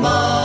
Mom.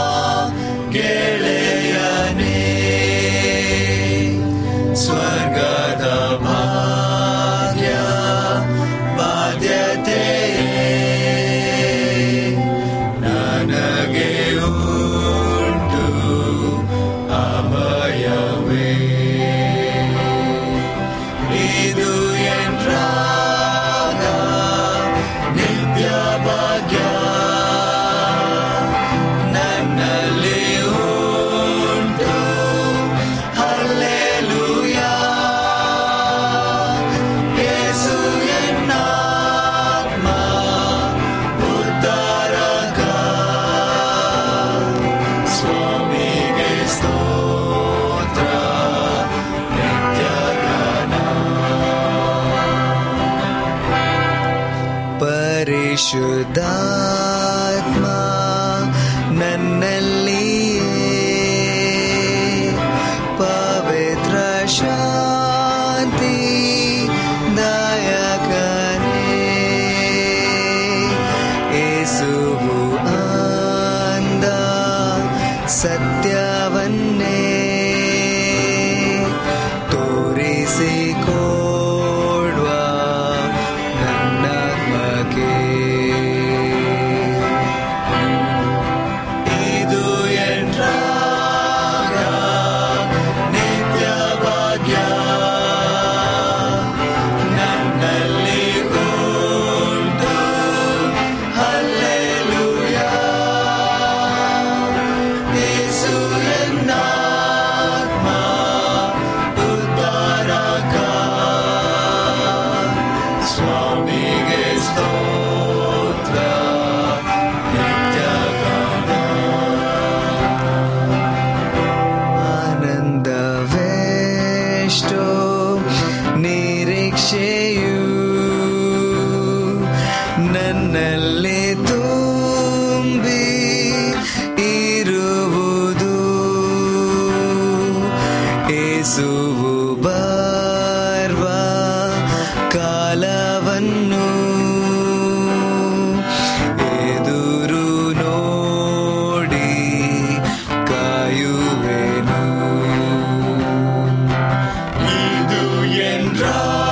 should die. Drop.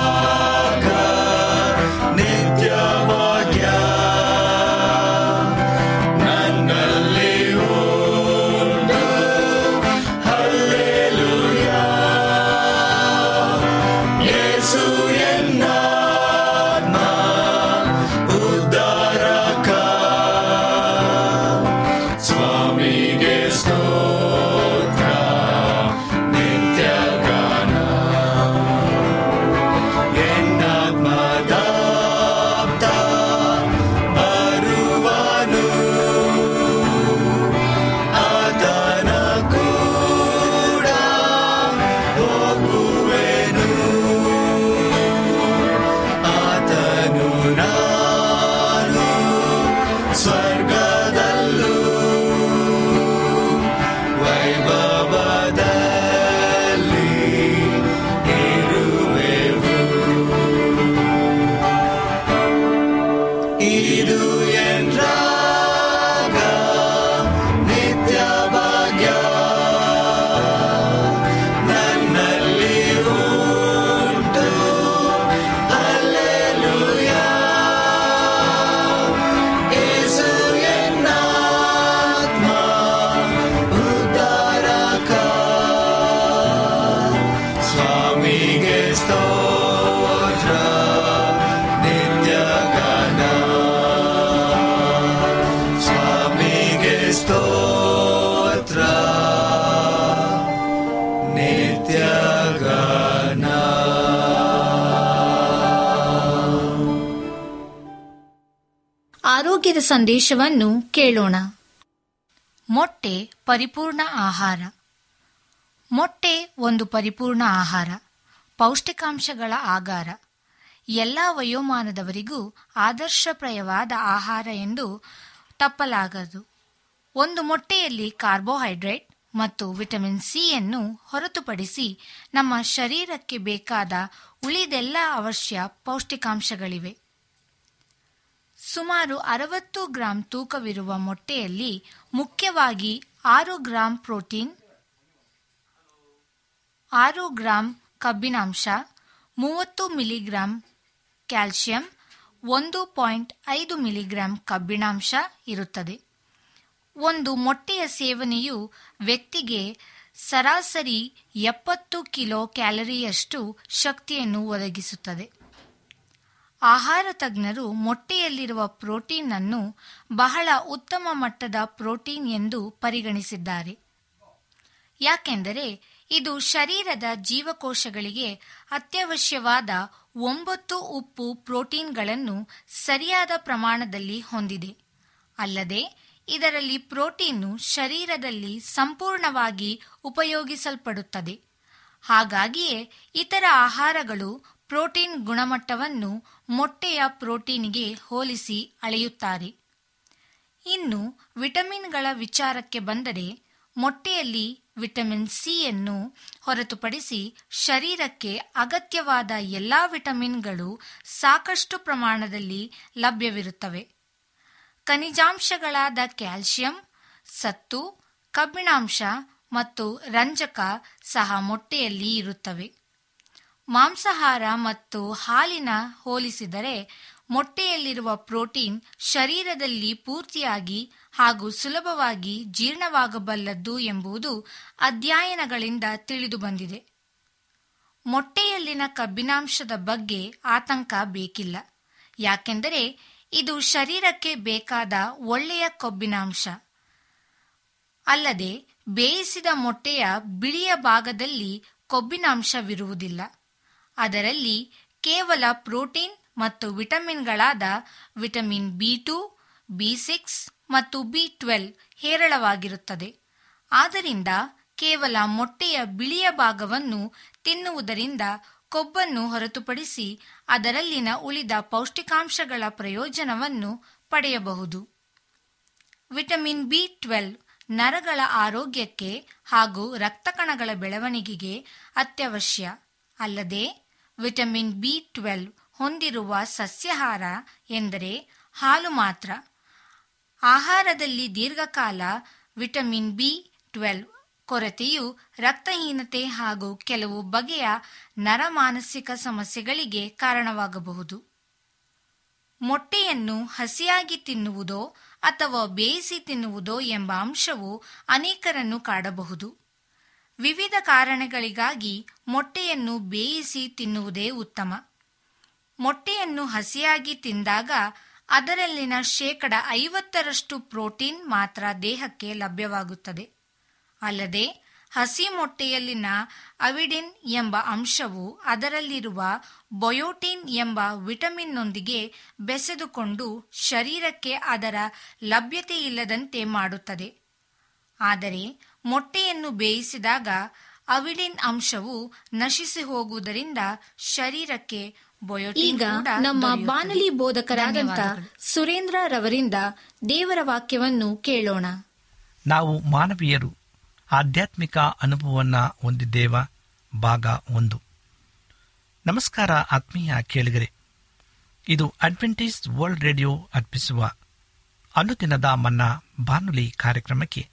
ಆರೋಗ್ಯದ ಸಂದೇಶವನ್ನು ಕೇಳೋಣ. ಮೊಟ್ಟೆ ಪರಿಪೂರ್ಣ ಆಹಾರ. ಮೊಟ್ಟೆ ಒಂದು ಪರಿಪೂರ್ಣ ಆಹಾರ. ಪೌಷ್ಟಿಕಾಂಶಗಳ ಆಗಾರ. ಎಲ್ಲ ವಯೋಮಾನದವರಿಗೂ ಆದರ್ಶಪ್ರಾಯವಾದ ಆಹಾರ ಎಂದು ತಪ್ಪಲಾಗದು. ಒಂದು ಮೊಟ್ಟೆಯಲ್ಲಿ ಕಾರ್ಬೋಹೈಡ್ರೇಟ್ ಮತ್ತು ವಿಟಮಿನ್ ಸಿಯನ್ನು ಹೊರತುಪಡಿಸಿ ನಮ್ಮ ಶರೀರಕ್ಕೆ ಬೇಕಾದ ಉಳಿದೆಲ್ಲ ಅವಶ್ಯ ಪೌಷ್ಟಿಕಾಂಶಗಳಿವೆ. ಸುಮಾರು ಅರವತ್ತು ಗ್ರಾಂ ತೂಕವಿರುವ ಮೊಟ್ಟೆಯಲ್ಲಿ ಮುಖ್ಯವಾಗಿ ಆರು ಗ್ರಾಂ ಪ್ರೋಟೀನ್, ಆರು ಗ್ರಾಂ ಕಬ್ಬಿನಾಂಶ ಮೂವತ್ತು ಮಿಲಿಗ್ರಾಂ ಕ್ಯಾಲ್ಸಿಯಂ, ಒಂದು ಪಾಯಿಂಟ್ ಐದು ಮಿಲಿಗ್ರಾಂ ಕಬ್ಬಿಣಾಂಶ ಇರುತ್ತದೆ. ಒಂದು ಮೊಟ್ಟೆಯ ಸೇವನೆಯು ವ್ಯಕ್ತಿಗೆ ಸರಾಸರಿ ಎಪ್ಪತ್ತು ಕಿಲೋ ಕ್ಯಾಲರಿಯಷ್ಟು ಶಕ್ತಿಯನ್ನು ಒದಗಿಸುತ್ತದೆ. ಆಹಾರ ತಜ್ಞರು ಮೊಟ್ಟೆಯಲ್ಲಿರುವ ಪ್ರೋಟೀನ್ ಅನ್ನು ಬಹಳ ಉತ್ತಮ ಮಟ್ಟದ ಪ್ರೋಟೀನ್ ಎಂದು ಪರಿಗಣಿಸಿದ್ದಾರೆ. ಯಾಕೆಂದರೆ ಇದು ಶರೀರದ ಜೀವಕೋಶಗಳಿಗೆ ಅತ್ಯವಶ್ಯವಾದ ಒಂಬತ್ತು ಉಪ್ಪು ಪ್ರೋಟೀನ್ಗಳನ್ನು ಸರಿಯಾದ ಪ್ರಮಾಣದಲ್ಲಿ ಹೊಂದಿದೆ. ಅಲ್ಲದೆ ಇದರಲ್ಲಿ ಪ್ರೋಟೀನು ಶರೀರದಲ್ಲಿ ಸಂಪೂರ್ಣವಾಗಿ ಉಪಯೋಗಿಸಲ್ಪಡುತ್ತದೆ. ಹಾಗಾಗಿಯೇ ಇತರ ಆಹಾರಗಳು ಪ್ರೋಟೀನ್ ಗುಣಮಟ್ಟವನ್ನು ಮೊಟ್ಟೆಯ ಪ್ರೋಟೀನ್ಗೆ ಹೋಲಿಸಿ ಅಳೆಯುತ್ತಾರೆ. ಇನ್ನು ವಿಟಮಿನ್ಗಳ ವಿಚಾರಕ್ಕೆ ಬಂದರೆ ಮೊಟ್ಟೆಯಲ್ಲಿ ವಿಟಮಿನ್ ಸಿಯನ್ನು ಹೊರತುಪಡಿಸಿ ಶರೀರಕ್ಕೆ ಅಗತ್ಯವಾದ ಎಲ್ಲಾ ವಿಟಮಿನ್ಗಳು ಸಾಕಷ್ಟು ಪ್ರಮಾಣದಲ್ಲಿ ಲಭ್ಯವಿರುತ್ತವೆ. ಖನಿಜಾಂಶಗಳಾದ ಕ್ಯಾಲ್ಸಿಯಂ ಸತ್ತು, ಕಬ್ಬಿಣಾಂಶ ಮತ್ತು ರಂಜಕ ಸಹ ಮೊಟ್ಟೆಯಲ್ಲಿ ಇರುತ್ತವೆ. ಮಾಂಸಾಹಾರ ಮತ್ತು ಹಾಲಿನ ಹೋಲಿಸಿದರೆ ಮೊಟ್ಟೆಯಲ್ಲಿರುವ ಪ್ರೋಟೀನ್ ಶರೀರದಲ್ಲಿ ಪೂರ್ತಿಯಾಗಿ ಹಾಗೂ ಸುಲಭವಾಗಿ ಜೀರ್ಣವಾಗಬಲ್ಲದ್ದು ಎಂಬುದು ಅಧ್ಯಯನಗಳಿಂದ ತಿಳಿದುಬಂದಿದೆ ಮೊಟ್ಟೆಯಲ್ಲಿನ ಕಬ್ಬಿನಾಂಶದ ಬಗ್ಗೆ ಆತಂಕ ಬೇಕಿಲ್ಲ. ಯಾಕೆಂದರೆ ಇದು ಶರೀರಕ್ಕೆ ಬೇಕಾದ ಒಳ್ಳೆಯ ಕೊಬ್ಬಿನಾಂಶ. ಅಲ್ಲದೆ ಬೇಯಿಸಿದ ಮೊಟ್ಟೆಯ ಬಿಳಿಯ ಭಾಗದಲ್ಲಿ ಕೊಬ್ಬಿನಾಂಶವಿರುವುದಿಲ್ಲ. ಅದರಲ್ಲಿ ಕೇವಲ ಪ್ರೋಟೀನ್ ಮತ್ತು ವಿಟಮಿನ್ಗಳಾದ vitamin B two, B six ಮತ್ತು ಬಿ ಟ್ವೆಲ್ ಹೇರಳವಾಗಿರುತ್ತದೆ. ಆದ್ದರಿಂದ ಕೇವಲ ಮೊಟ್ಟೆಯ ಬಿಳಿಯ ಭಾಗವನ್ನು ತಿನ್ನುವುದರಿಂದ ಕೊಬ್ಬನ್ನು ಹೊರತುಪಡಿಸಿ ಅದರಲ್ಲಿನ ಉಳಿದ ಪೌಷ್ಟಿಕಾಂಶಗಳ ಪ್ರಯೋಜನವನ್ನು ಪಡೆಯಬಹುದು. ವಿಟಮಿನ್ ಬಿ ಟ್ವೆಲ್ವ್ ನರಗಳ ಆರೋಗ್ಯಕ್ಕೆ ಹಾಗೂ ರಕ್ತಕಣಗಳ ಬೆಳವಣಿಗೆಗೆ ಅತ್ಯವಶ್ಯ. ಅಲ್ಲದೆ ವಿಟಮಿನ್ ಬಿ ಟ್ವೆಲ್ವ್ ಹೊಂದಿರುವ ಸಸ್ಯಾಹಾರ ಎಂದರೆ ಹಾಲು ಮಾತ್ರ. ಆಹಾರದಲ್ಲಿ ದೀರ್ಘಕಾಲ ವಿಟಮಿನ್ ಬಿ ಟ್ವೆಲ್ವ್ ಕೊರತೆಯು ರಕ್ತಹೀನತೆ ಹಾಗೂ ಕೆಲವು ಬಗೆಯ ನರಮಾನಸಿಕ ಸಮಸ್ಯೆಗಳಿಗೆ ಕಾರಣವಾಗಬಹುದು. ಮೊಟ್ಟೆಯನ್ನು ಹಸಿಯಾಗಿ ತಿನ್ನುವುದೋ ಅಥವಾ ಬೇಯಿಸಿ ತಿನ್ನುವುದೋ ಎಂಬ ಅಂಶವು ಅನೇಕರನ್ನು ಕಾಡಬಹುದು. ವಿವಿಧ ಕಾರಣಗಳಿಗಾಗಿ ಮೊಟ್ಟೆಯನ್ನು ಬೇಯಿಸಿ ತಿನ್ನುವುದೇ ಉತ್ತಮ. ಮೊಟ್ಟೆಯನ್ನು ಹಸಿಯಾಗಿ ತಿಂದಾಗ ಅದರಲ್ಲಿನ ಶೇಕಡ ಐವತ್ತರಷ್ಟು ಪ್ರೋಟೀನ್ ಮಾತ್ರ ದೇಹಕ್ಕೆ ಲಭ್ಯವಾಗುತ್ತದೆ. ಅಲ್ಲದೆ ಹಸಿ ಮೊಟ್ಟೆಯಲ್ಲಿನ ಅವಿಡಿನ್ ಎಂಬ ಅಂಶವು ಅದರಲ್ಲಿರುವ ಬಯೋಟಿನ್ ಎಂಬ ವಿಟಮಿನ್ನೊಂದಿಗೆ ಬೆಸೆದುಕೊಂಡು ಶರೀರಕ್ಕೆ ಅದರ ಲಭ್ಯತೆಯಿಲ್ಲದಂತೆ ಮಾಡುತ್ತದೆ. ಆದರೆ ಮೊಟ್ಟೆಯನ್ನು ಬೇಯಿಸಿದಾಗ ಅವಿಡಿನ್ ಅಂಶವು ನಶಿಸಿ ಹೋಗುವುದರಿಂದ ಶರೀರಕ್ಕೆ ಬಯೋಟಿನ್ ಈಗ ಕೂಡ ನಮ್ಮ ಬಾಣಲಿ ಬಾನಲಿ ಬೋಧಕರಾದಂತ ಸುರೇಂದ್ರ ರವರಿಂದ ದೇವರ ವಾಕ್ಯವನ್ನು ಕೇಳೋಣ. ನಾವು ಮಾನವೀಯರು ಆಧ್ಯಾತ್ಮಿಕ ಅನುಭವವನ್ನು ಹೊಂದಿದ್ದೇವ ಭಾಗ ಒಂದು. ನಮಸ್ಕಾರ ಆತ್ಮೀಯ ಕೇಳಿಗರೆ. ಇದು ಅಡ್ವೆಂಟೇಜ್ ವರ್ಲ್ಡ್ ರೇಡಿಯೋ ಅರ್ಪಿಸುವ ಅನುದಿನದ ಮನ್ನ ಬಾನುಲಿ ಕಾರ್ಯಕ್ರಮಕ್ಕೆ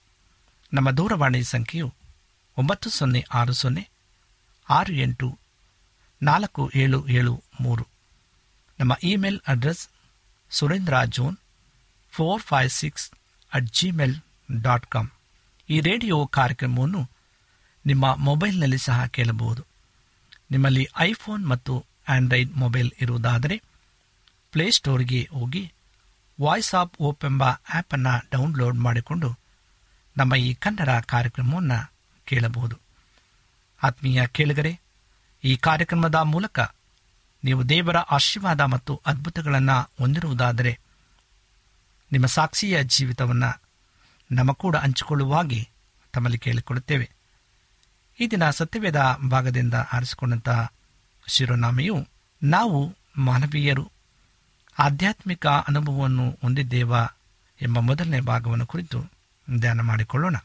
ನಮ್ಮ ದೂರವಾಣಿ ಸಂಖ್ಯೆಯು ಒಂಬತ್ತು ಸೊನ್ನೆ ಆರು ಸೊನ್ನೆ ಆರು ಎಂಟು ನಾಲ್ಕು ಏಳು ಏಳು ಮೂರು. ನಮ್ಮ email address Surendra zone four five six at Gmail dot com. ಈ ರೇಡಿಯೋ ಕಾರ್ಯಕ್ರಮವನ್ನು ನಿಮ್ಮ ಮೊಬೈಲ್ನಲ್ಲಿ ಸಹ ಕೇಳಬಹುದು. ನಿಮ್ಮಲ್ಲಿ ಐಫೋನ್ ಮತ್ತು ಆಂಡ್ರಾಯ್ಡ್ ಮೊಬೈಲ್ ಇರುವುದಾದರೆ ಪ್ಲೇಸ್ಟೋರ್ಗೆ ಹೋಗಿ ವಾಯ್ಸ್ ಆಫ್ ಓಪ್ ಎಂಬ ಆ್ಯಪನ್ನು ಡೌನ್ಲೋಡ್ ಮಾಡಿಕೊಂಡು ನಮ್ಮ ಈ ಕನ್ನಡ ಕಾರ್ಯಕ್ರಮವನ್ನು ಕೇಳಬಹುದು. ಆತ್ಮೀಯ ಕೇಳಿಗರೆ, ಈ ಕಾರ್ಯಕ್ರಮದ ಮೂಲಕ ನೀವು ದೇವರ ಆಶೀರ್ವಾದ ಮತ್ತು ಅದ್ಭುತಗಳನ್ನು ಹೊಂದಿರುವುದಾದರೆ ನಿಮ್ಮ ಸಾಕ್ಷಿಯ ಜೀವಿತವನ್ನು ನಮ್ಮ ಕೂಡ ಹಂಚಿಕೊಳ್ಳುವಾಗಿ ತಮ್ಮಲ್ಲಿ ಕೇಳಿಕೊಳ್ಳುತ್ತೇವೆ. ಈ ದಿನ ಸತ್ಯವೇದ ಭಾಗದಿಂದ ಆರಿಸಿಕೊಂಡಂತಹ ಶಿರೋನಾಮೆಯು ನಾವು ಮಾನವೀಯರು, ಆಧ್ಯಾತ್ಮಿಕ ಅನುಭವವನ್ನು ಹೊಂದಿದ್ದೇವಾ ಎಂಬ ಮೊದಲನೇ ಭಾಗವನ್ನು ಕುರಿತು ಧ್ಯಾನ ಮಾಡಿಕೊಳ್ಳೋಣ.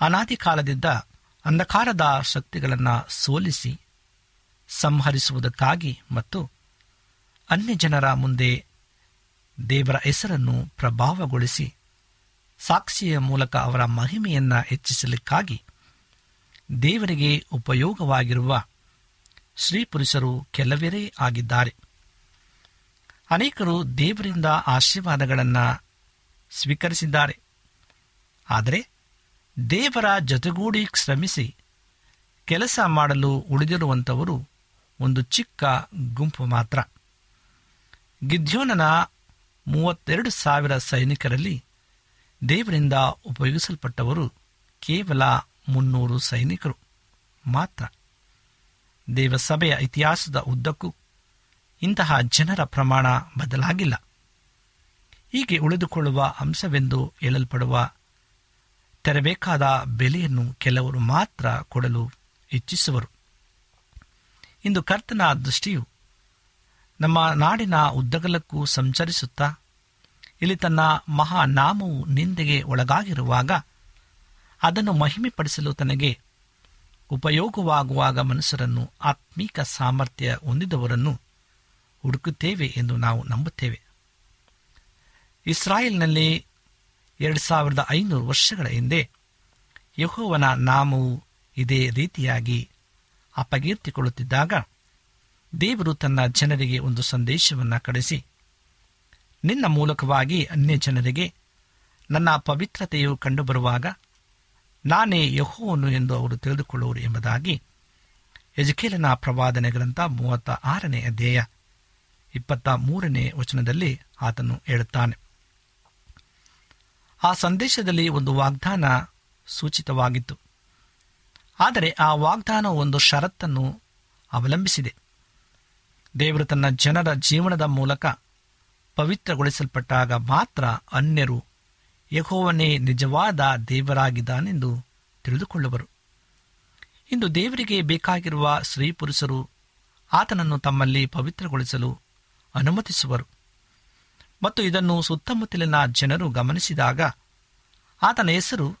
ಅನಾದಿ ಕಾಲದಿಂದ ಅಂಧಕಾರದ ಶಕ್ತಿಗಳನ್ನು ಸೋಲಿಸಿ ಸಂಹರಿಸುವುದಕ್ಕಾಗಿ ಮತ್ತು ಅನ್ಯ ಜನರ ಮುಂದೆ ದೇವರ ಹೆಸರನ್ನು ಪ್ರಭಾವಗೊಳಿಸಿ ಸಾಕ್ಷಿಯ ಮೂಲಕ ಅವರ ಮಹಿಮೆಯನ್ನು ಹೆಚ್ಚಿಸಲಿಕ್ಕಾಗಿ ದೇವರಿಗೆ ಉಪಯೋಗವಾಗಿರುವ ಶ್ರೀಪುರುಷರು ಪುರುಷರು ಕೆಲವರೇ ಆಗಿದ್ದಾರೆ. ಅನೇಕರು ದೇವರಿಂದ ಆಶೀರ್ವಾದಗಳನ್ನು ಸ್ವೀಕರಿಸಿದ್ದಾರೆ. ಆದರೆ ದೇವರ ಜೊತೆಗೂಡಿ ಶ್ರಮಿಸಿ ಕೆಲಸ ಮಾಡಲು ಉಳಿದಿರುವಂಥವರು ಒಂದು ಚಿಕ್ಕ ಗುಂಪು ಮಾತ್ರ. ಗಿದ್ಯೋನನ ಮೂವತ್ತೆರಡು ಸಾವಿರ ಸೈನಿಕರಲ್ಲಿ ದೇವರಿಂದ ಉಪಯೋಗಿಸಲ್ಪಟ್ಟವರು ಕೇವಲ ಮುನ್ನೂರು ಸೈನಿಕರು ಮಾತ್ರ. ದೇವಸಭೆಯ ಇತಿಹಾಸದ ಉದ್ದಕ್ಕೂ ಇಂತಹ ಜನರ ಪ್ರಮಾಣ ಬದಲಾಗಿಲ್ಲ. ಹೀಗೆ ಉಳಿದುಕೊಳ್ಳುವ ಅಂಶವೆಂದು ಹೇಳಲ್ಪಡುವ ತೆರಬೇಕಾದ ಬೆಲೆಯನ್ನು ಕೆಲವರು ಮಾತ್ರ ಕೊಡಲು ಇಚ್ಛಿಸುವರು. ಇಂದು ಕರ್ತನ ದೃಷ್ಟಿಯು ನಮ್ಮ ನಾಡಿನ ಉದ್ದಗಲಕ್ಕೂ ಸಂಚರಿಸುತ್ತಾ, ಇಲ್ಲಿ ತನ್ನ ಮಹಾನಾಮವು ನಿಂದೆಗೆ ಒಳಗಾಗಿರುವಾಗ ಅದನ್ನು ಮಹಿಮೆಪಡಿಸಲು ತನಗೆ ಉಪಯೋಗವಾಗುವಾಗ ಮನುಷ್ಯರನ್ನು ಆತ್ಮೀಕ ಸಾಮರ್ಥ್ಯ ಹೊಂದಿದವರನ್ನು ಹುಡುಕುತ್ತೇವೆ ಎಂದು ನಾವು ನಂಬುತ್ತೇವೆ. ಇಸ್ರಾಯೇಲ್ನಲ್ಲಿ ಎರಡು ಸಾವಿರದ ಐನೂರು ವರ್ಷಗಳ ಹಿಂದೆ ಯಹೋವನ ನಾಮವು ಇದೇ ರೀತಿಯಾಗಿ ಅಪಗೀರ್ತಿಕೊಳ್ಳುತ್ತಿದ್ದಾಗ ದೇವರು ತನ್ನ ಜನರಿಗೆ ಒಂದು ಸಂದೇಶವನ್ನು ಕಳಿಸಿ, ನಿನ್ನ ಮೂಲಕವಾಗಿ ಅನ್ಯ ಜನರಿಗೆ ನನ್ನ ಪವಿತ್ರತೆಯು ಕಂಡುಬರುವಾಗ ನಾನೇ ಯಹೋವನು ಎಂದು ಅವರು ತಿಳಿದುಕೊಳ್ಳುವರು ಎಂಬುದಾಗಿ ಯಜಕೇಲನ ಪ್ರವಾದನೆ ಗ್ರಂಥ ಮೂವತ್ತ ಆರನೇ ಅಧ್ಯಾಯ ಇಪ್ಪತ್ತ ಮೂರನೇ ವಚನದಲ್ಲಿ ಆತನು ಹೇಳುತ್ತಾನೆ. ಆ ಸಂದೇಶದಲ್ಲಿ ಒಂದು ವಾಗ್ದಾನ ಸೂಚಿತವಾಗಿತ್ತು. ಆದರೆ ಆ ವಾಗ್ದಾನ ಒಂದು ಷರತ್ತನ್ನು ಅವಲಂಬಿಸಿದೆ. ದೇವರು ತನ್ನ ಜನರ ಜೀವನದ ಮೂಲಕ ಪವಿತ್ರಗೊಳಿಸಲ್ಪಟ್ಟಾಗ ಮಾತ್ರ ಅನ್ಯರು ಯಹೋವನೇ ನಿಜವಾದ ದೇವರಾಗಿದ್ದಾನೆಂದು ತಿಳಿದುಕೊಳ್ಳುವರು. ಇಂದು ದೇವರಿಗೆ ಬೇಕಾಗಿರುವ ಸ್ತ್ರೀ ಪುರುಷರು ಆತನನ್ನು ತಮ್ಮಲ್ಲಿ ಪವಿತ್ರಗೊಳಿಸಲು ಅನುಮತಿಸುವರು. ಮತ್ತು ಇದನ್ನು ಸುತ್ತಮುತ್ತಲಿನ ಜನರು ಗಮನಿಸಿದಾಗ ಆತನ ಹೆಸರು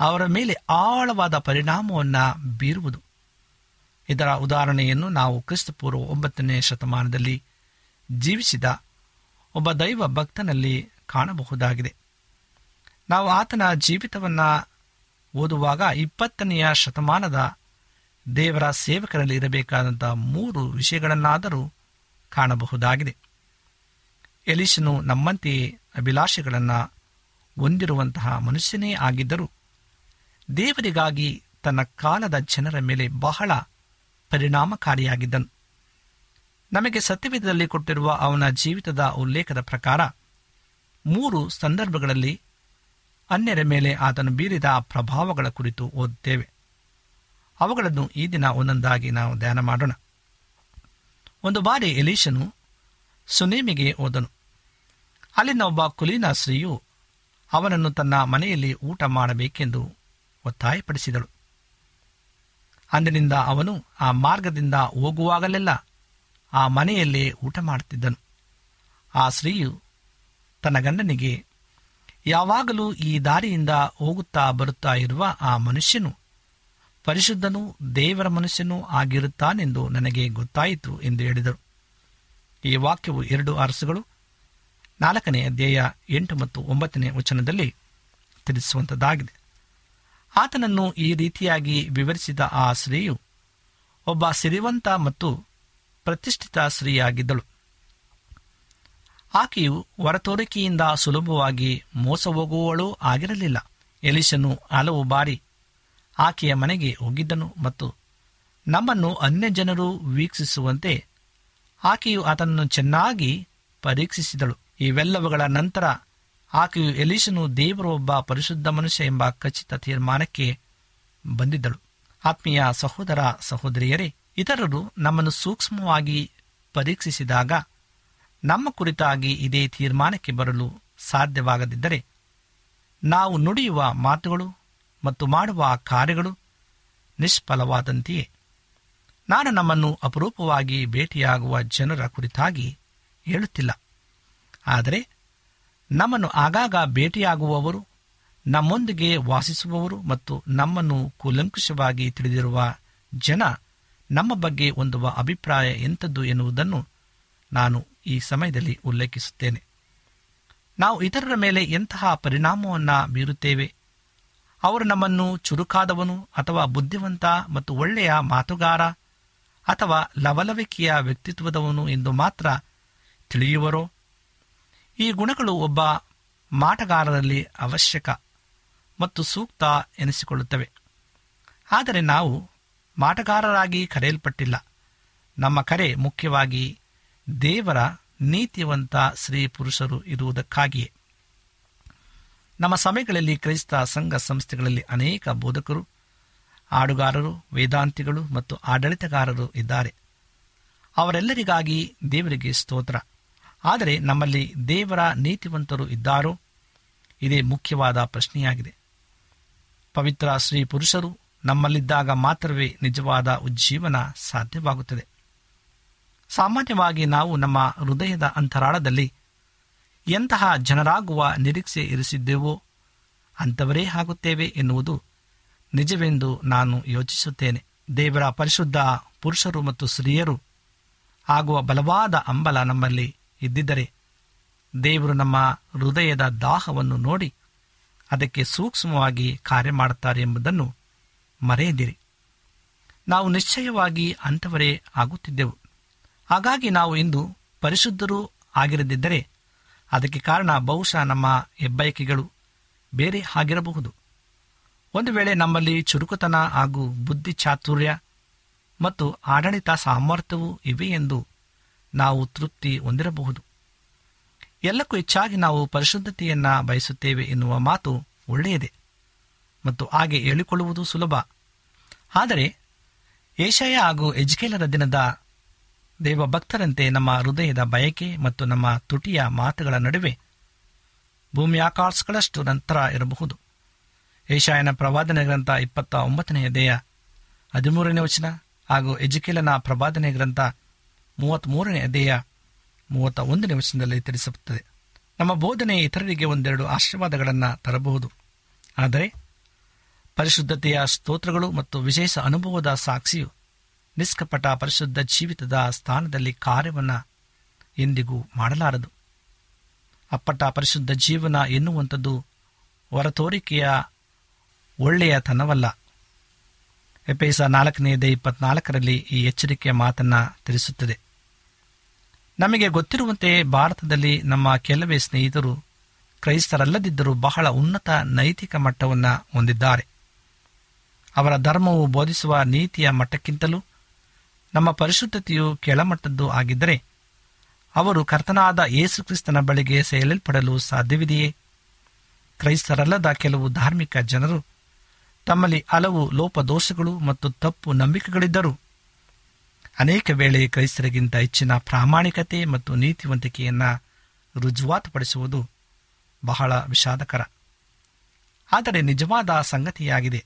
ಅವರ ಮೇಲೆ ಆಳವಾದ ಪರಿಣಾಮವನ್ನು ಬೀರುವುದು. ಇದರ ಉದಾಹರಣೆಯನ್ನು ನಾವು ಕ್ರಿಸ್ತಪೂರ್ವ ಒಂಬತ್ತನೇ ಶತಮಾನದಲ್ಲಿ ಜೀವಿಸಿದ ಒಬ್ಬ ದೈವ ಭಕ್ತನಲ್ಲಿ ಕಾಣಬಹುದಾಗಿದೆ. ನಾವು ಆತನ ಜೀವಿತವನ್ನು ಓದುವಾಗ ಇಪ್ಪತ್ತನೆಯ ಶತಮಾನದ ದೇವರ ಸೇವಕರಲ್ಲಿ ಇರಬೇಕಾದಂಥ ಮೂರು ವಿಷಯಗಳನ್ನಾದರೂ ಕಾಣಬಹುದಾಗಿದೆ. ಎಲಿಶನು ನಮ್ಮಂತೆಯೇ ಅಭಿಲಾಷೆಗಳನ್ನು ಹೊಂದಿರುವಂತಹ ಮನುಷ್ಯನೇ ಆಗಿದ್ದರೂ ದೇವರಿಗಾಗಿ ತನ್ನ ಕಾಲದ ಜನರ ಮೇಲೆ ಬಹಳ ಪರಿಣಾಮಕಾರಿಯಾಗಿದ್ದನು. ನಮಗೆ ಸತ್ಯವೇದದಲ್ಲಿ ಕೊಟ್ಟಿರುವ ಅವನ ಜೀವಿತದ ಉಲ್ಲೇಖದ ಪ್ರಕಾರ ಮೂರು ಸಂದರ್ಭಗಳಲ್ಲಿ ಅನ್ಯರ ಮೇಲೆ ಆತನು ಬೀರಿದ ಪ್ರಭಾವಗಳ ಕುರಿತು ಓದುತ್ತೇವೆ. ಅವುಗಳನ್ನು ಈ ದಿನ ಒಂದೊಂದಾಗಿ ನಾವು ಧ್ಯಾನ ಮಾಡೋಣ. ಒಂದು ಬಾರಿ ಎಲೀಶನು ಸುನೇಮಿಗೆ ಹೋದನು. ಅಲ್ಲಿನ ಒಬ್ಬ ಕುಲೀನ ಸ್ತ್ರೀಯು ಅವನನ್ನು ತನ್ನ ಮನೆಯಲ್ಲಿ ಊಟ ಮಾಡಬೇಕೆಂದು ಒತ್ತಾಯಪಡಿಸಿದಳು. ಅಂದಿನಿಂದ ಅವನು ಆ ಮಾರ್ಗದಿಂದ ಹೋಗುವಾಗಲೆಲ್ಲ ಆ ಮನೆಯಲ್ಲೇ ಊಟ ಮಾಡುತ್ತಿದ್ದನು. ಆ ಸ್ತ್ರೀಯು ತನ್ನ ಗಂಡನಿಗೆ, ಯಾವಾಗಲೂ ಈ ದಾರಿಯಿಂದ ಹೋಗುತ್ತಾ ಬರುತ್ತಾ ಇರುವ ಆ ಮನುಷ್ಯನು ಪರಿಶುದ್ಧನೂ ದೇವರ ಮನುಷ್ಯನೂ ಆಗಿರುತ್ತಾನೆಂದು ನನಗೆ ಗೊತ್ತಾಯಿತು ಎಂದು ಹೇಳಿದರು ಈ ವಾಕ್ಯವು ಎರಡು ಅರಸುಗಳು ನಾಲ್ಕನೇ ಅಧ್ಯಾಯ ಎಂಟು ಮತ್ತು ಒಂಬತ್ತನೇ ವಚನದಲ್ಲಿ ತಿಳಿಸುವಂಥದ್ದಾಗಿದೆ ಆತನನ್ನು ಈ ರೀತಿಯಾಗಿ ವಿವರಿಸಿದ ಆ ಸ್ತ್ರೀಯು ಒಬ್ಬ ಸಿರಿವಂತ ಮತ್ತು ಪ್ರತಿಷ್ಠಿತ ಸ್ತ್ರೀಯಾಗಿದ್ದಳು. ಆಕೆಯು ಹೊರತೋರಿಕೆಯಿಂದ ಸುಲಭವಾಗಿ ಮೋಸ ಹೋಗುವವಳೂ ಆಗಿರಲಿಲ್ಲ. ಎಲಿಶನು ಹಲವು ಬಾರಿ ಆಕೆಯ ಮನೆಗೆ ಹೋಗಿದ್ದನು ಮತ್ತು ನಮ್ಮನ್ನು ಅನ್ಯ ಜನರು ವೀಕ್ಷಿಸುವಂತೆ ಆಕೆಯು ಆತನನ್ನು ಚೆನ್ನಾಗಿ ಪರೀಕ್ಷಿಸಿದಳು. ಇವೆಲ್ಲವುಗಳ ನಂತರ ಆಕೆಯು ಎಲೀಶನು ದೇವರು ಒಬ್ಬ ಪರಿಶುದ್ಧ ಮನುಷ್ಯ ಎಂಬ ಖಚಿತ ತೀರ್ಮಾನಕ್ಕೆ ಬಂದಿದ್ದಳು. ಆತ್ಮೀಯ ಸಹೋದರ ಸಹೋದರಿಯರೇ, ಇತರರು ನಮ್ಮನ್ನು ಸೂಕ್ಷ್ಮವಾಗಿ ಪರೀಕ್ಷಿಸಿದಾಗ ನಮ್ಮ ಕುರಿತಾಗಿ ಇದೇ ತೀರ್ಮಾನಕ್ಕೆ ಬರಲು ಸಾಧ್ಯವಾಗದಿದ್ದರೆ ನಾವು ನುಡಿಯುವ ಮಾತುಗಳು ಮತ್ತು ಮಾಡುವ ಕಾರ್ಯಗಳು ನಿಷ್ಫಲವಾದಂತೆಯೇ. ನಾನು ನಮ್ಮನ್ನು ಅಪರೂಪವಾಗಿ ಭೇಟಿಯಾಗುವ ಜನರ ಕುರಿತಾಗಿ ಹೇಳುತ್ತಿಲ್ಲ. ಆದರೆ ನಮ್ಮನ್ನು ಆಗಾಗ ಭೇಟಿಯಾಗುವವರು, ನಮ್ಮೊಂದಿಗೆ ವಾಸಿಸುವವರು ಮತ್ತು ನಮ್ಮನ್ನು ಕೂಲಂಕುಷವಾಗಿ ತಿಳಿದಿರುವ ಜನ ನಮ್ಮ ಬಗ್ಗೆ ಹೊಂದುವ ಅಭಿಪ್ರಾಯ ಎಂಥದ್ದು ಎನ್ನುವುದನ್ನು ನಾನು ಈ ಸಮಯದಲ್ಲಿ ಉಲ್ಲೇಖಿಸುತ್ತೇನೆ. ನಾವು ಇತರರ ಮೇಲೆ ಎಂತಹ ಪರಿಣಾಮವನ್ನು ಬೀರುತ್ತೇವೆ? ಅವರು ನಮ್ಮನ್ನು ಚುರುಕಾದವನು ಅಥವಾ ಬುದ್ಧಿವಂತ ಮತ್ತು ಒಳ್ಳೆಯ ಮಾತುಗಾರ? ಅಥವಾ ಲವಲವಿಕೆಯ ವ್ಯಕ್ತಿತ್ವದವನು ಎಂದು ಮಾತ್ರ ತಿಳಿಯುವರೋ? ಈ ಗುಣಗಳು ಒಬ್ಬ ಮಾಟಗಾರರಲ್ಲಿ ಅವಶ್ಯಕ ಮತ್ತು ಸೂಕ್ತ ಎನಿಸಿಕೊಳ್ಳುತ್ತವೆ. ಆದರೆ ನಾವು ಮಾಟಗಾರರಾಗಿ ಕರೆಯಲ್ಪಟ್ಟಿಲ್ಲ. ನಮ್ಮ ಕರೆ ಮುಖ್ಯವಾಗಿ ದೇವರ ನೀತಿವಂತ ಸ್ತ್ರೀ ಪುರುಷರು ಇರುವುದಕ್ಕಾಗಿಯೇ. ನಮ್ಮ ಸಮಯಗಳಲ್ಲಿ ಕ್ರೈಸ್ತ ಸಂಘ ಸಂಸ್ಥೆಗಳಲ್ಲಿ ಅನೇಕ ಬೋಧಕರು ಹಾಡುಗಾರರು ವೇದಾಂತಿಗಳು ಮತ್ತು ಆಡಳಿತಗಾರರು ಇದ್ದಾರೆ. ಅವರೆಲ್ಲರಿಗಾಗಿ ದೇವರಿಗೆ ಸ್ತೋತ್ರ. ಆದರೆ ನಮ್ಮಲ್ಲಿ ದೇವರ ನೀತಿವಂತರು ಇದ್ದಾರೋ? ಇದೇ ಮುಖ್ಯವಾದ ಪ್ರಶ್ನೆಯಾಗಿದೆ. ಪವಿತ್ರ ಶ್ರೀ ಪುರುಷರು ನಮ್ಮಲ್ಲಿದ್ದಾಗ ಮಾತ್ರವೇ ನಿಜವಾದ ಉಜ್ಜೀವನ ಸಾಧ್ಯವಾಗುತ್ತದೆ. ಸಾಮಾನ್ಯವಾಗಿ ನಾವು ನಮ್ಮ ಹೃದಯದ ಅಂತರಾಳದಲ್ಲಿ ಎಂತಹ ಜನರಾಗುವ ನಿರೀಕ್ಷೆ ಇರಿಸಿದ್ದೇವೋ, ಅಂಥವರೇ ಆಗುತ್ತೇವೆ ಎನ್ನುವುದು ನಿಜವೆಂದು ನಾನು ಯೋಚಿಸುತ್ತೇನೆ. ದೇವರ ಪರಿಶುದ್ಧ ಪುರುಷರು ಮತ್ತು ಸ್ತ್ರೀಯರು ಆಗುವ ಬಲವಾದ ಅಂಬಲ ನಮ್ಮಲ್ಲಿ ಇದ್ದಿದ್ದರೆ ದೇವರು ನಮ್ಮ ಹೃದಯದ ದಾಹವನ್ನು ನೋಡಿ ಅದಕ್ಕೆ ಸೂಕ್ಷ್ಮವಾಗಿ ಕಾರ್ಯ ಮಾಡುತ್ತಾರೆ ಎಂಬುದನ್ನು ಮರೆಯದಿರಿ. ನಾವು ನಿಶ್ಚಯವಾಗಿ ಅಂಥವರೇ ಆಗುತ್ತಿದ್ದೆವು. ಹಾಗಾಗಿ ನಾವು ಇಂದು ಪರಿಶುದ್ಧರೂ ಆಗಿರದಿದ್ದರೆ ಅದಕ್ಕೆ ಕಾರಣ ಬಹುಶಃ ನಮ್ಮ ಹೆಬ್ಬಯಕೆಗಳು ಬೇರೆ ಆಗಿರಬಹುದು. ಒಂದು ವೇಳೆ ನಮ್ಮಲ್ಲಿ ಚುರುಕುತನ ಹಾಗೂ ಬುದ್ಧಿ ಚಾತುರ್ಯ ಮತ್ತು ಆಡಳಿತ ಸಾಮರ್ಥ್ಯವೂ ಇವೆ ಎಂದು ನಾವು ತೃಪ್ತಿ ಹೊಂದಿರಬಹುದು. ಎಲ್ಲಕ್ಕೂ ಹೆಚ್ಚಾಗಿ ನಾವು ಪರಿಶುದ್ಧತೆಯನ್ನು ಬಯಸುತ್ತೇವೆ ಎನ್ನುವ ಮಾತು ಒಳ್ಳೆಯದೇ ಮತ್ತು ಹಾಗೆ ಹೇಳಿಕೊಳ್ಳುವುದು ಸುಲಭ. ಆದರೆ ಏಷಯ ಹಾಗೂ ಎಜ್ಕೇಲರ ದಿನದ ದೇವಭಕ್ತರಂತೆ ನಮ್ಮ ಹೃದಯದ ಬಯಕೆ ಮತ್ತು ನಮ್ಮ ತುಟಿಯ ಮಾತುಗಳ ನಡುವೆ ಭೂಮಿಯಾಕಾಶಗಳಷ್ಟು ನಂತರ ಇರಬಹುದು. ಏಷಾಯನ ಪ್ರವಾದನೆ ಗ್ರಂಥ ಇಪ್ಪತ್ತ ಒಂಬತ್ತನೆಯ ದೇಹ ಹದಿಮೂರನೇ ವಚನ ಹಾಗೂ ಎಜುಕೇಲನ ಪ್ರವಾದನೆ ಗ್ರಂಥ ಮೂವತ್ತ್ಮೂರನೇ ದೇಹ ಮೂವತ್ತ ಒಂದನೇ ವಚನದಲ್ಲಿ ತಿಳಿಸುತ್ತದೆ ನಮ್ಮ ಬೋಧನೆ ಇತರರಿಗೆ ಒಂದೆರಡು ಆಶೀರ್ವಾದಗಳನ್ನು ತರಬಹುದು. ಆದರೆ ಪರಿಶುದ್ಧತೆಯ ಸ್ತೋತ್ರಗಳು ಮತ್ತು ವಿಶೇಷ ಅನುಭವದ ಸಾಕ್ಷಿಯು ನಿಷ್ಕಪಟ ಪರಿಶುದ್ಧ ಜೀವಿತದ ಸ್ಥಾನದಲ್ಲಿ ಕಾರ್ಯವನ್ನು ಎಂದಿಗೂ ಮಾಡಲಾರದು. ಅಪ್ಪಟ ಪರಿಶುದ್ಧ ಜೀವನ ಎನ್ನುವಂಥದ್ದು ಹೊರತೋರಿಕೆಯ ಒಳ್ಳೆಯತನವಲ್ಲ. ಎಪೇಸ ನಾಲ್ಕನೆಯದೇ ಇಪ್ಪತ್ನಾಲ್ಕರಲ್ಲಿ ಈ ಎಚ್ಚರಿಕೆಯ ಮಾತನ್ನು ತಿಳಿಸುತ್ತದೆ. ನಮಗೆ ಗೊತ್ತಿರುವಂತೆ ಭಾರತದಲ್ಲಿ ನಮ್ಮ ಕೆಲವೇ ಸ್ನೇಹಿತರು ಕ್ರೈಸ್ತರಲ್ಲದಿದ್ದರೂ ಬಹಳ ಉನ್ನತ ನೈತಿಕ ಮಟ್ಟವನ್ನು ಹೊಂದಿದ್ದಾರೆ. ಅವರ ಧರ್ಮವು ಬೋಧಿಸುವ ನೀತಿಯ ಮಟ್ಟಕ್ಕಿಂತಲೂ ನಮ್ಮ ಪರಿಶುದ್ಧತೆಯು ಕೆಳಮಟ್ಟದ್ದು ಆಗಿದ್ದರೆ ಅವರು ಕರ್ತನಾದ ಯೇಸುಕ್ರಿಸ್ತನ ಬಳಿಗೆ ಸೇಲಲ್ಪಡಲು ಸಾಧ್ಯವಿದೆಯೇ? ಕ್ರೈಸ್ತರಲ್ಲದ ಕೆಲವು ಧಾರ್ಮಿಕ ಜನರು ತಮ್ಮಲ್ಲಿ ಹಲವು ಲೋಪದೋಷಗಳು ಮತ್ತು ತಪ್ಪು ನಂಬಿಕೆಗಳಿದ್ದರು. ಅನೇಕ ವೇಳೆ ಕ್ರೈಸ್ತರಿಗಿಂತ ಹೆಚ್ಚಿನ ಪ್ರಾಮಾಣಿಕತೆ ಮತ್ತು ನೀತಿವಂತಿಕೆಯನ್ನು ರುಜುವಾತುಪಡಿಸುವುದು ಬಹಳ ವಿಷಾದಕರ. ಆದರೆ ನಿಜವಾದ ಸಂಗತಿಯಾಗಿದೆ.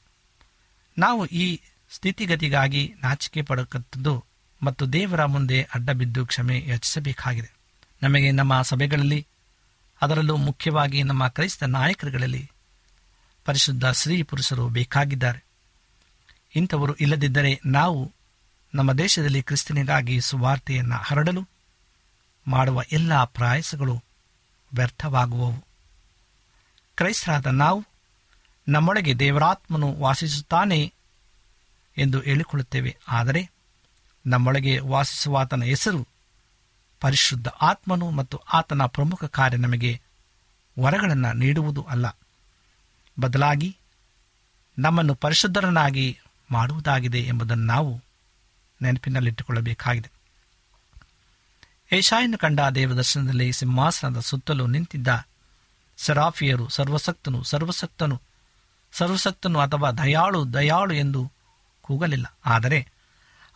ನಾವು ಈ ಸ್ಥಿತಿಗತಿಗಾಗಿ ನಾಚಿಕೆ ಪಡಕತ್ತದ್ದು ಮತ್ತು ದೇವರ ಮುಂದೆ ಅಡ್ಡಬಿದ್ದು ಕ್ಷಮೆ ಯೋಚಿಸಬೇಕಾಗಿದೆ. ನಮಗೆ ನಮ್ಮ ಸಭೆಗಳಲ್ಲಿ, ಅದರಲ್ಲೂ ಮುಖ್ಯವಾಗಿ ನಮ್ಮ ಕ್ರೈಸ್ತ ನಾಯಕರುಗಳಲ್ಲಿ ಪರಿಶುದ್ಧ ಸ್ತ್ರೀ ಪುರುಷರು ಬೇಕಾಗಿದ್ದಾರೆ. ಇಂಥವರು ಇಲ್ಲದಿದ್ದರೆ ನಾವು ನಮ್ಮ ದೇಶದಲ್ಲಿ ಕ್ರಿಸ್ತನಿಗಾಗಿ ಸುವಾರ್ತೆಯನ್ನು ಹರಡಲು ಮಾಡುವ ಎಲ್ಲ ಪ್ರಯಾಸಗಳು ವ್ಯರ್ಥವಾಗುವವು. ಕ್ರೈಸ್ತರಾದ ನಾವು ನಮ್ಮೊಳಗೆ ದೇವರಾತ್ಮನು ವಾಸಿಸುತ್ತಾನೆ ಎಂದು ಹೇಳಿಕೊಳ್ಳುತ್ತೇವೆ. ಆದರೆ ನಮ್ಮೊಳಗೆ ವಾಸಿಸುವಾತನ ಹೆಸರು ಪರಿಶುದ್ಧ ಆತ್ಮನು ಮತ್ತು ಆತನ ಪ್ರಮುಖ ಕಾರ್ಯ ನಮಗೆ ವರಗಳನ್ನು ನೀಡುವುದು ಅಲ್ಲ. ಬದಲಾಗಿ ನಮ್ಮನ್ನು ಪರಿಶುದ್ಧರನ್ನಾಗಿ ಮಾಡುವುದಾಗಿದೆ ಎಂಬುದನ್ನು ನಾವು ನೆನಪಿನಲ್ಲಿಟ್ಟುಕೊಳ್ಳಬೇಕಾಗಿದೆ. ಏಷಾಯನ್ನು ಕಂಡ ದೇವದರ್ಶನದಲ್ಲಿ ಸಿಂಹಾಸನದ ಸುತ್ತಲೂ ನಿಂತಿದ್ದ ಸೆರಾಫಿಯರು, ಸರ್ವಸಕ್ತನು ಸರ್ವಸಕ್ತನು ಸರ್ವಸಕ್ತನು ಅಥವಾ ದಯಾಳು ದಯಾಳು ಎಂದು ಕೂಗಲಿಲ್ಲ. ಆದರೆ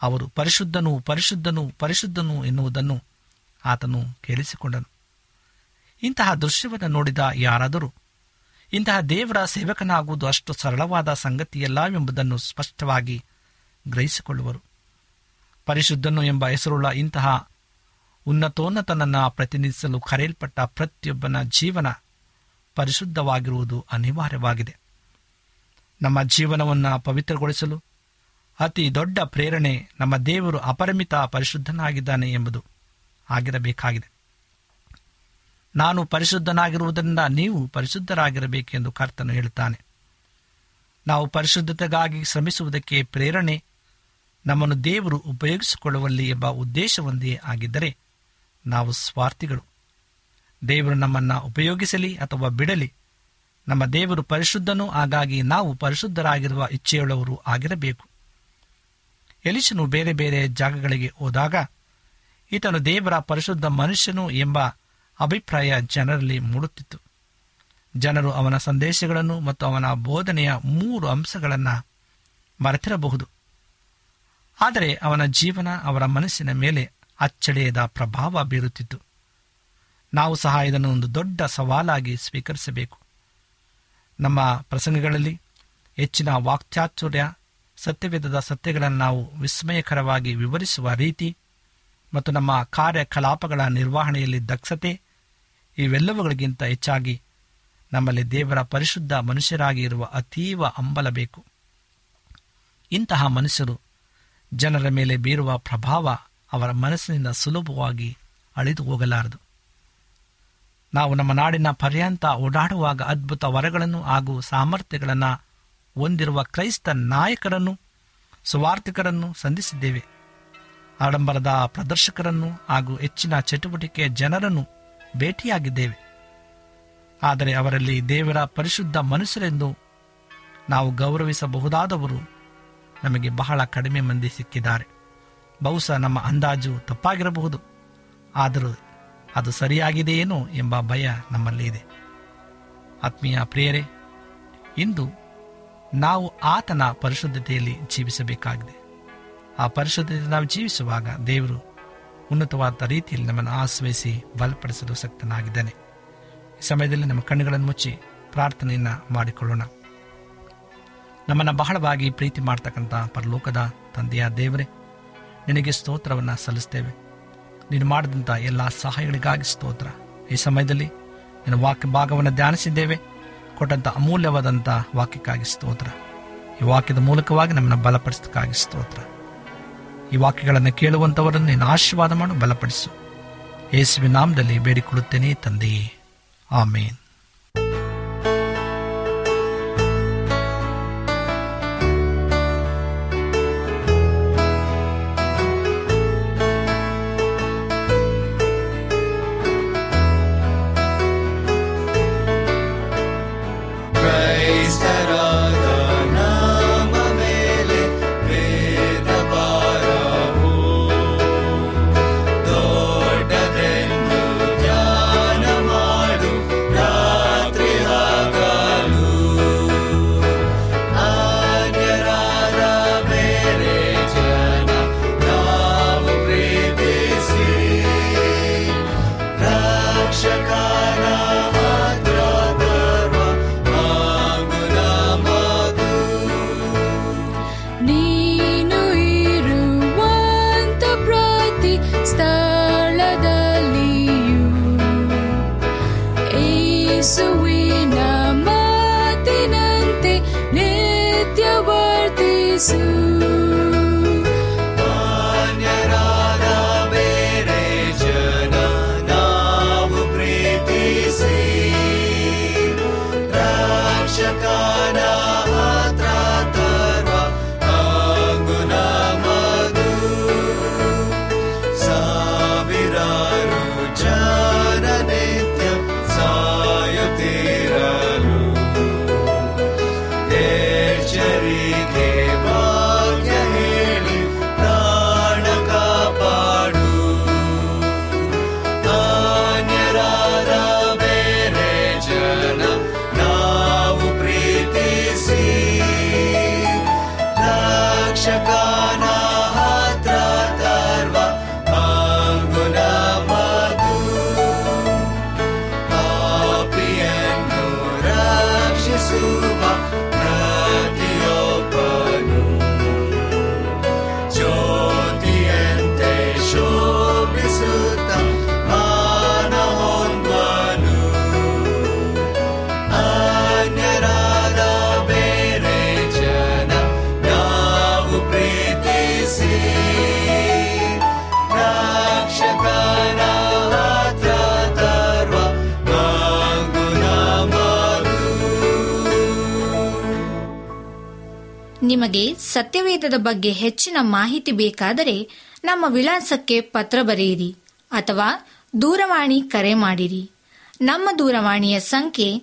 ಅವರು ಪರಿಶುದ್ಧನು ಪರಿಶುದ್ಧನು ಪರಿಶುದ್ಧನು ಎನ್ನುವುದನ್ನು ಆತನು ಕೇಳಿಸಿಕೊಂಡನು. ಇಂತಹ ದೃಶ್ಯವನ್ನು ನೋಡಿದ ಯಾರಾದರೂ ಇಂತಹ ದೇವರ ಸೇವಕನಾಗುವುದು ಅಷ್ಟು ಸರಳವಾದ ಸಂಗತಿಯಲ್ಲ ಎಂಬುದನ್ನು ಸ್ಪಷ್ಟವಾಗಿ ಗ್ರಹಿಸಿಕೊಳ್ಳುವರು. ಪರಿಶುದ್ಧನು ಎಂಬ ಹೆಸರುಳ್ಳ ಇಂತಹ ಉನ್ನತೋನ್ನತನನ್ನು ಪ್ರತಿನಿಧಿಸಲು ಕರೆಯಲ್ಪಟ್ಟ ಪ್ರತಿಯೊಬ್ಬನ ಜೀವನ ಪರಿಶುದ್ಧವಾಗಿರುವುದು ಅನಿವಾರ್ಯವಾಗಿದೆ. ನಮ್ಮ ಜೀವನವನ್ನು ಪವಿತ್ರಗೊಳಿಸಲು ಅತಿ ದೊಡ್ಡ ಪ್ರೇರಣೆ ನಮ್ಮ ದೇವರು ಅಪರಿಮಿತ ಪರಿಶುದ್ಧನಾಗಿದ್ದಾನೆ ಎಂಬುದು ಆಗಿರಬೇಕಾಗಿದೆ. ನಾನು ಪರಿಶುದ್ಧನಾಗಿರುವುದರಿಂದ ನೀವು ಪರಿಶುದ್ಧರಾಗಿರಬೇಕೆಂದು ಕರ್ತನು ಹೇಳುತ್ತಾನೆ. ನಾವು ಪರಿಶುದ್ಧತೆಗಾಗಿ ಶ್ರಮಿಸುವುದಕ್ಕೆ ಪ್ರೇರಣೆ, ನಮ್ಮನ್ನು ದೇವರು ಉಪಯೋಗಿಸಿಕೊಳ್ಳುವಲ್ಲಿ ಎಂಬ ಉದ್ದೇಶವೊಂದೇ ಆಗಿದ್ದರೆ ನಾವು ಸ್ವಾರ್ಥಿಗಳು. ದೇವರು ನಮ್ಮನ್ನು ಉಪಯೋಗಿಸಲಿ ಅಥವಾ ಬಿಡಲಿ, ನಮ್ಮ ದೇವರು ಪರಿಶುದ್ಧನೂ ಹಾಗಾಗಿ ನಾವು ಪರಿಶುದ್ಧರಾಗಿರುವ ಇಚ್ಛೆಯುಳ್ಳವರು ಆಗಿರಬೇಕು. ಎಲಿಶನು ಬೇರೆ ಬೇರೆ ಜಾಗಗಳಿಗೆ ಹೋದಾಗ, ಈತನು ದೇವರ ಪರಿಶುದ್ಧ ಮನುಷ್ಯನು ಎಂಬ ಅಭಿಪ್ರಾಯ ಜನರಲ್ಲಿ ಮೂಡುತ್ತಿತ್ತು. ಜನರು ಅವನ ಸಂದೇಶಗಳನ್ನು ಮತ್ತು ಅವನ ಬೋಧನೆಯ ಮೂರು ಅಂಶಗಳನ್ನು ಮರೆತಿರಬಹುದು. ಆದರೆ ಅವನ ಜೀವನ ಅವರ ಮನಸ್ಸಿನ ಮೇಲೆ ಅಚ್ಚಳಿಯದ ಪ್ರಭಾವ ಬೀರುತ್ತಿತ್ತು. ನಾವು ಸಹ ಇದನ್ನು ಒಂದು ದೊಡ್ಡ ಸವಾಲಾಗಿ ಸ್ವೀಕರಿಸಬೇಕು. ನಮ್ಮ ಪ್ರಸಂಗಗಳಲ್ಲಿ ಹೆಚ್ಚಿನ ವಾಕ್ಚಾತುರ್ಯ, ಸತ್ಯವೇದದ ಸತ್ಯಗಳನ್ನು ನಾವು ವಿಸ್ಮಯಕರವಾಗಿ ವಿವರಿಸುವ ರೀತಿ ಮತ್ತು ನಮ್ಮ ಕಾರ್ಯಕಲಾಪಗಳ ನಿರ್ವಹಣೆಯಲ್ಲಿ ದಕ್ಷತೆ ಇವೆಲ್ಲವುಗಳಿಗಿಂತ ಹೆಚ್ಚಾಗಿ ನಮ್ಮಲ್ಲಿ ದೇವರ ಪರಿಶುದ್ಧ ಮನುಷ್ಯರಾಗಿ ಇರುವ ಅತೀವ ಹಂಬಲಬೇಕು ಇಂತಹ ಮನುಷ್ಯರು ಜನರ ಮೇಲೆ ಬೀರುವ ಪ್ರಭಾವ ಅವರ ಮನಸ್ಸಿನಿಂದ ಸುಲಭವಾಗಿ ಅಳಿದು ಹೋಗಲಾರದು. ನಾವು ನಮ್ಮ ನಾಡಿನ ಪರ್ಯಂತ ಓಡಾಡುವಾಗ ಅದ್ಭುತ ವರಗಳನ್ನು ಹಾಗೂ ಸಾಮರ್ಥ್ಯಗಳನ್ನು ಹೊಂದಿರುವ ಕ್ರೈಸ್ತ ನಾಯಕರನ್ನು, ಸುವಾರ್ಥಿಕರನ್ನು ಸಂಧಿಸಿದ್ದೇವೆ. ಆಡಂಬರದ ಪ್ರದರ್ಶಕರನ್ನು ಹಾಗೂ ಹೆಚ್ಚಿನ ಚಟುವಟಿಕೆಯ ಜನರನ್ನು ಭೇಟಿಯಾಗಿದ್ದೇವೆ. ಆದರೆ ಅವರಲ್ಲಿ ದೇವರ ಪರಿಶುದ್ಧ ಮನುಷ್ಯರೆಂದು ನಾವು ಗೌರವಿಸಬಹುದಾದವರು ನಮಗೆ ಬಹಳ ಕಡಿಮೆ ಮಂದಿ ಸಿಕ್ಕಿದ್ದಾರೆ. ಬಹುಶಃ ನಮ್ಮ ಅಂದಾಜು ತಪ್ಪಾಗಿರಬಹುದು. ಆದರೂ ಅದು ಸರಿಯಾಗಿದೆಯೇನೋ ಎಂಬ ಭಯ ನಮ್ಮಲ್ಲಿ ಇದೆ. ಆತ್ಮೀಯ ಪ್ರಿಯರೇ, ಇಂದು ನಾವು ಆತನ ಪರಿಶುದ್ಧತೆಯಲ್ಲಿ ಜೀವಿಸಬೇಕಾಗಿದೆ. ಆ ಪರಿಶುದ್ಧತೆ ನಾವು ಜೀವಿಸುವಾಗ ದೇವರು ಉನ್ನತವಾದ ರೀತಿಯಲ್ಲಿ ನಮ್ಮನ್ನು ಆಶ್ರಯಿಸಿ ಬಲಪಡಿಸಲು ಸಕ್ತನಾಗಿದ್ದಾನೆ. ಈ ಸಮಯದಲ್ಲಿ ನಮ್ಮ ಕಣ್ಣುಗಳನ್ನು ಮುಚ್ಚಿ ಪ್ರಾರ್ಥನೆಯನ್ನು ಮಾಡಿಕೊಳ್ಳೋಣ. ನಮ್ಮನ್ನು ಬಹಳವಾಗಿ ಪ್ರೀತಿ ಮಾಡ್ತಕ್ಕಂಥ ಪರಲೋಕದ ತಂದೆಯ ದೇವರೇ, ನಿನಗೆ ಸ್ತೋತ್ರವನ್ನು ಸಲ್ಲಿಸ್ತೇವೆ. ನೀನು ಮಾಡಿದಂಥ ಎಲ್ಲ ಸಹಾಯಗಳಿಗಾಗಿ ಸ್ತೋತ್ರ. ಈ ಸಮಯದಲ್ಲಿ ನಿನ್ನ ವಾಕ್ಯ ಭಾಗವನ್ನು ಧ್ಯಾನಿಸಿದ್ದೇವೆ. ಕೊಟ್ಟಂಥ ಅಮೂಲ್ಯವಾದಂಥ ವಾಕ್ಯಕ್ಕಾಗಿ ಸ್ತೋತ್ರ. ಈ ವಾಕ್ಯದ ಮೂಲಕವಾಗಿ ನಮ್ಮನ್ನು ಬಲಪಡಿಸೋದಕ್ಕಾಗಿ ಸ್ತೋತ್ರ. ಈ ವಾಕ್ಯಗಳನ್ನು ಕೇಳುವಂಥವರನ್ನು ನೀನು ಆಶೀರ್ವಾದ ಮಾಡು ಬಲಪಡಿಸು. ಯೇಸುವಿನ ನಾಮದಲ್ಲಿ ಬೇಡಿಕೊಳ್ಳುತ್ತೇನೆ ತಂದೆಯೇ ಆಮೇನ್. ನಿಮಗೆ ಸತ್ಯವೇದದ ಬಗ್ಗೆ ಹೆಚ್ಚಿನ ಮಾಹಿತಿ ಬೇಕಾದರೆ ನಮ್ಮ ವಿಳಾಸಕ್ಕೆ ಪತ್ರ ಬರೆಯಿರಿ ಅಥವಾ ದೂರವಾಣಿ ಕರೆ ಮಾಡಿರಿ. ನಮ್ಮ ದೂರವಾಣಿಯ ಸಂಖ್ಯೆ